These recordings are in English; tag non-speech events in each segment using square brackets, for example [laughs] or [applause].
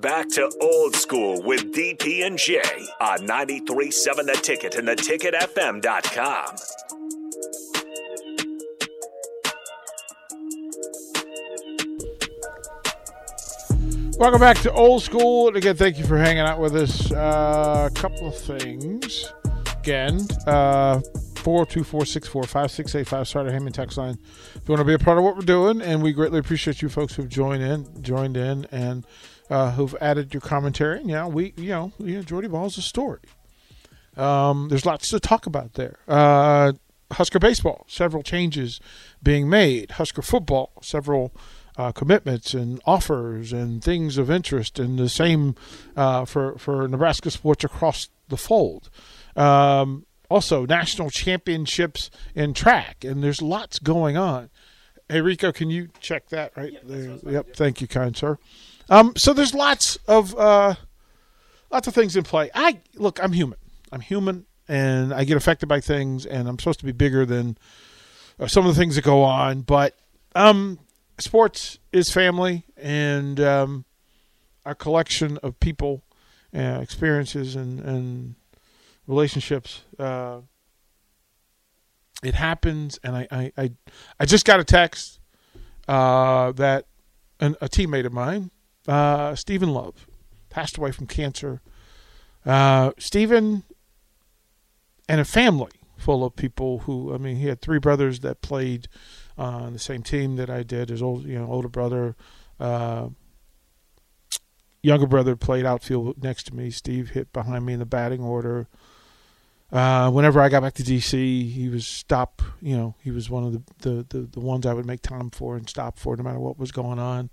Back to old school with DP and J on 93.7 The Ticket and theticketfm.com. Welcome back to Old School. And again, thank you for hanging out with us. Uh, a couple of things. Again, uh, 424-645-6685, Starter Heyman text line. If you want to be a part of what we're doing, and we greatly appreciate you folks who've joined in, joined in, and uh, who've added your commentary. And yeah, we, you know, know, Jordy Bahl's a story. Um, there's lots to talk about there. Uh, Husker baseball, several changes being made. Husker football, several uh, commitments and offers and things of interest, and the same uh, for for Nebraska sports across the fold. Um, also, national championships in track, and there's lots going on. Hey, Rico, can you check that right there? Yep, thank you, kind sir. Um, so there's lots of uh, lots of things in play. I look, I'm human. I'm human, and I get affected by things, and I'm supposed to be bigger than uh, some of the things that go on. But um, sports is family, and um, a collection of people, uh, experiences, and and relationships. Uh, it happens, and I, I, I, I just got a text uh, that an, a teammate of mine, uh, Stephen Love, passed away from cancer. Uh, Stephen and a family full of people who, I mean, he had three brothers that played on the same team that I did. His old, you know, older brother, uh, younger brother played outfield next to me. Steve hit behind me in the batting order. Uh, whenever I got back to DC, he was stop. You know, he was one of the, the, the, the, ones I would make time for and stop for, no matter what was going on.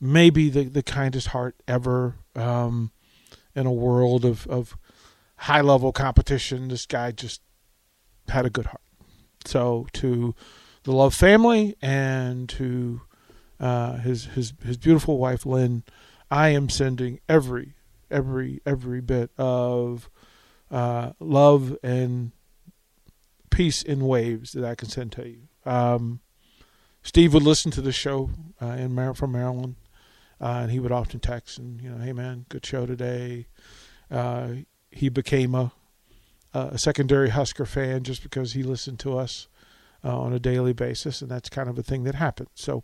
Maybe the the kindest heart ever um, in a world of of high level competition. This guy just had a good heart. So to the Love family and to uh, his his his beautiful wife Lynn, I am sending every every every bit of uh, love and peace in waves that I can send to you. Um, Steve would listen to the show uh, in Mar- from Maryland, uh, and he would often text and you know, hey man, good show today. Uh, he became a a secondary Husker fan just because he listened to us uh, on a daily basis, and that's kind of a thing that happens. So,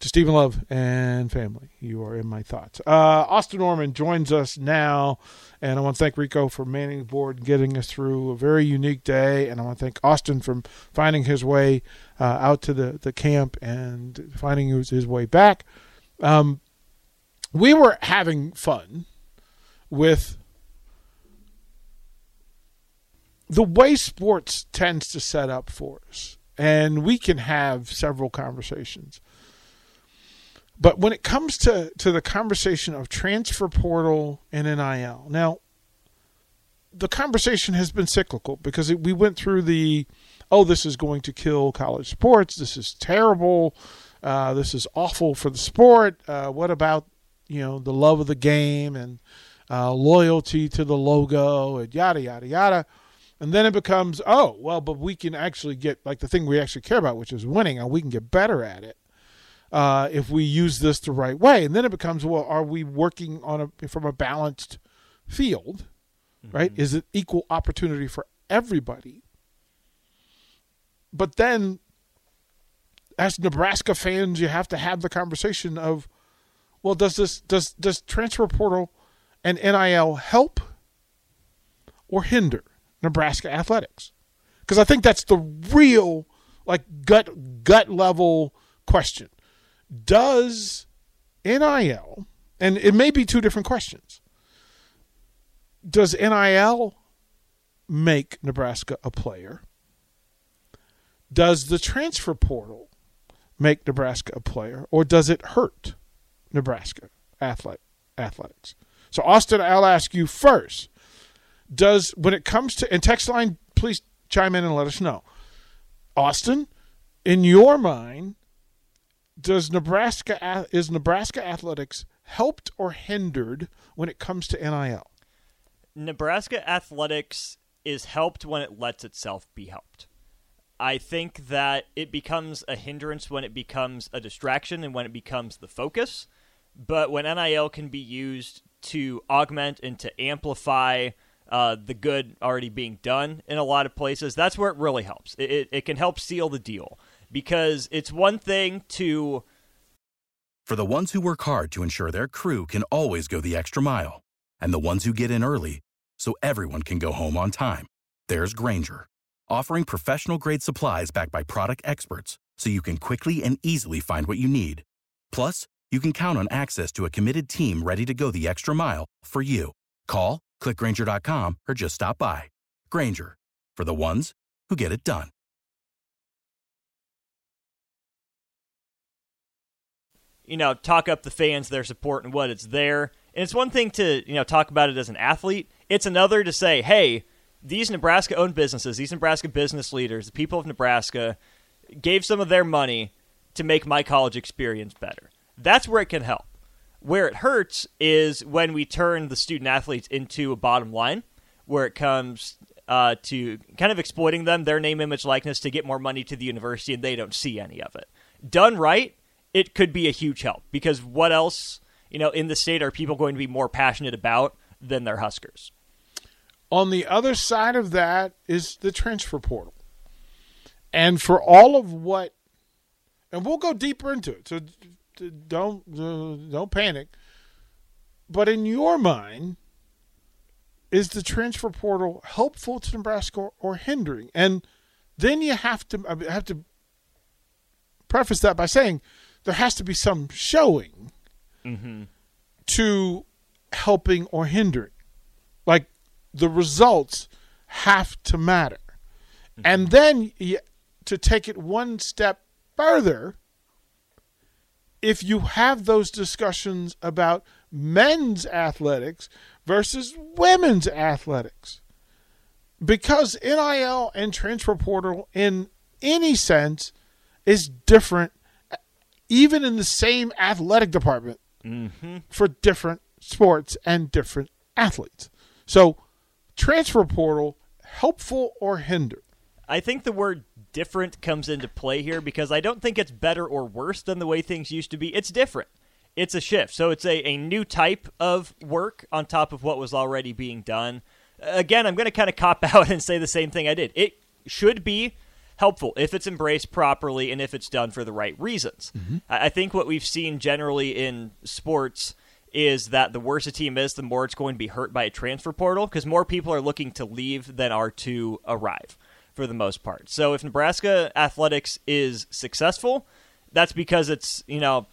to Stephen Love and family, you are in my thoughts. Uh, Austin Norman joins us now, and I want to thank Rico for manning the board and getting us through a very unique day, and I want to thank Austin for finding his way uh, out to the, the camp and finding his, his way back. Um, we were having fun with the way sports tends to set up for us, and we can have several conversations. But when it comes to, to the conversation of transfer portal and NIL, now the conversation has been cyclical because it, we went through the, oh, this is going to kill college sports. This is terrible. Uh, this is awful for the sport. Uh, what about you know the love of the game and uh, loyalty to the logo and yada yada yada. And then it becomes, oh, well, but we can actually get like the thing we actually care about, which is winning, and we can get better at it uh, if we use this the right way. And then it becomes, well, are we working on a from a balanced field, mm-hmm. right? Is it equal opportunity for everybody? But then, as Nebraska fans, you have to have the conversation of, well, does this does does transfer portal and NIL help or hinder? Nebraska athletics? Because I think that's the real, like gut gut level question. Does NIL, and it may be two different questions. Does NIL make Nebraska a player? Does the transfer portal make Nebraska a player, or does it hurt Nebraska athlete athletics. So, Austin, I'll ask you first. Does when it comes to and text line, please chime in and let us know. Austin, in your mind, does Nebraska is Nebraska athletics helped or hindered when it comes to NIL? Nebraska athletics is helped when it lets itself be helped. I think that it becomes a hindrance when it becomes a distraction and when it becomes the focus. But when NIL can be used to augment and to amplify uh, the good already being done in a lot of places, that's where it really helps. It, it, it can help seal the deal because it's one thing to. For the ones who work hard to ensure their crew can always go the extra mile, and the ones who get in early so everyone can go home on time, there's Grainger, offering professional grade supplies backed by product experts so you can quickly and easily find what you need. Plus, you can count on access to a committed team ready to go the extra mile for you. Call, clickgrainger.com, or just stop by. Grainger, for the ones who get it done. You know, talk up the fans, their support, and what it's there. And it's one thing to, you know, talk about it as an athlete. It's another to say, hey, these Nebraska owned businesses, these Nebraska business leaders, the people of Nebraska gave some of their money to make my college experience better. That's where it can help. Where it hurts is when we turn the student athletes into a bottom line, where it comes uh, to kind of exploiting them, their name, image, likeness to get more money to the university, and they don't see any of it. Done right, it could be a huge help because what else, you know, in the state are people going to be more passionate about than their Huskers? On the other side of that is the transfer portal. And for all of what, and we'll go deeper into it, so don't uh, don't panic. But in your mind, is the transfer portal helpful to Nebraska or, or hindering? And then you have to I have to preface that by saying there has to be some showing mm-hmm. to helping or hindering. Like the results have to matter. Mm-hmm. And then you, to take it one step further, if you have those discussions about men's athletics versus women's athletics, because NIL and transfer portal, in any sense, is different, even in the same athletic department, mm-hmm. for different sports and different athletes. So, transfer portal helpful or hindered? I think the word different comes into play here because I don't think it's better or worse than the way things used to be. It's different. It's a shift. So it's a, a new type of work on top of what was already being done. Again, I'm going to kind of cop [laughs] out and say the same thing I did. It should be helpful if it's embraced properly and if it's done for the right reasons. Mm-hmm. I think what we've seen generally in sports is that the worse a team is, the more it's going to be hurt by a transfer portal because more people are looking to leave than are to arrive for the most part. So if Nebraska athletics is successful, that's because it's, you know,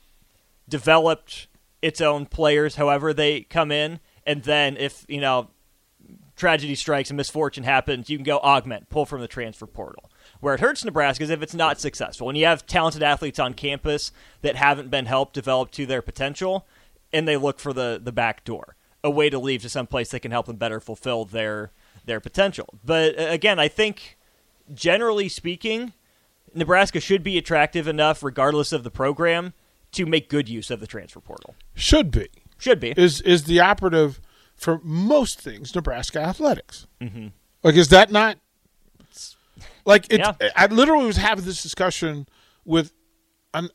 developed its own players however they come in and then if, you know, tragedy strikes and misfortune happens, you can go augment, pull from the transfer portal. Where it hurts Nebraska is if it's not successful. When you have talented athletes on campus that haven't been helped develop to their potential and they look for the, the back door, a way to leave to some place that can help them better fulfill their their potential. But uh, again, I think generally speaking, Nebraska should be attractive enough, regardless of the program, to make good use of the transfer portal. Should be. Should be. Is is the operative for most things Nebraska athletics? Mm-hmm. Like, is that not like it? Yeah. I literally was having this discussion with an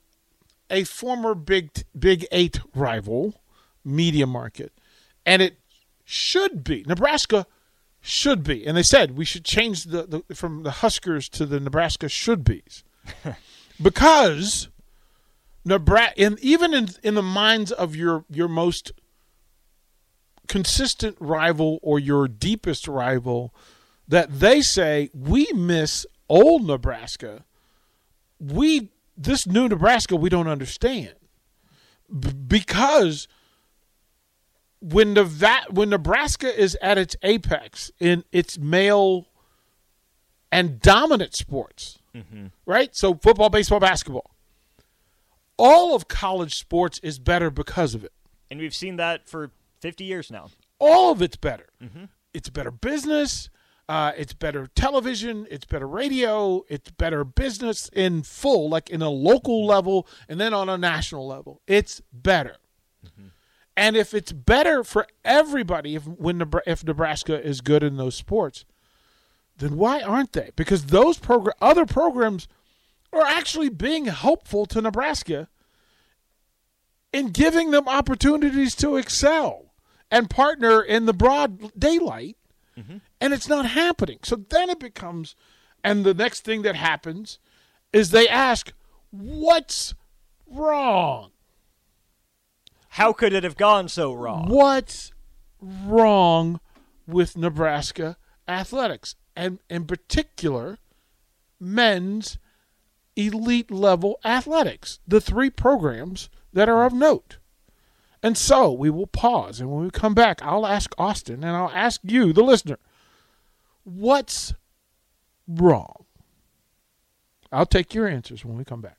a former big Big Eight rival, Media Market, and it should be Nebraska should be, and they said we should change the, the from the Huskers to the Nebraska should be's [laughs] because Nebraska, and even in in the minds of your your most consistent rival or your deepest rival, that they say we miss old Nebraska. We this new Nebraska we don't understand. B- because when the when Nebraska is at its apex in its male and dominant sports, mm-hmm. right? So football, baseball, basketball. All of college sports is better because of it. And we've seen that for 50 years now. All of it's better. It's better business. Uh, it's better television. It's better radio. It's better business in full, like in a local level and then on a national level. It's better. And if it's better for everybody, if when if Nebraska is good in those sports, then why aren't they? Because those program other programs are actually being helpful to Nebraska in giving them opportunities to excel and partner in the broad daylight, mm-hmm. and it's not happening. So then it becomes, and the next thing that happens is they ask, "What's wrong? How could it have gone so wrong? What's wrong with Nebraska athletics, and in particular, men's elite level athletics? The three programs that are of note." And so we will pause, and when we come back, I'll ask Austin and I'll ask you, the listener, what's wrong? I'll take your answers when we come back.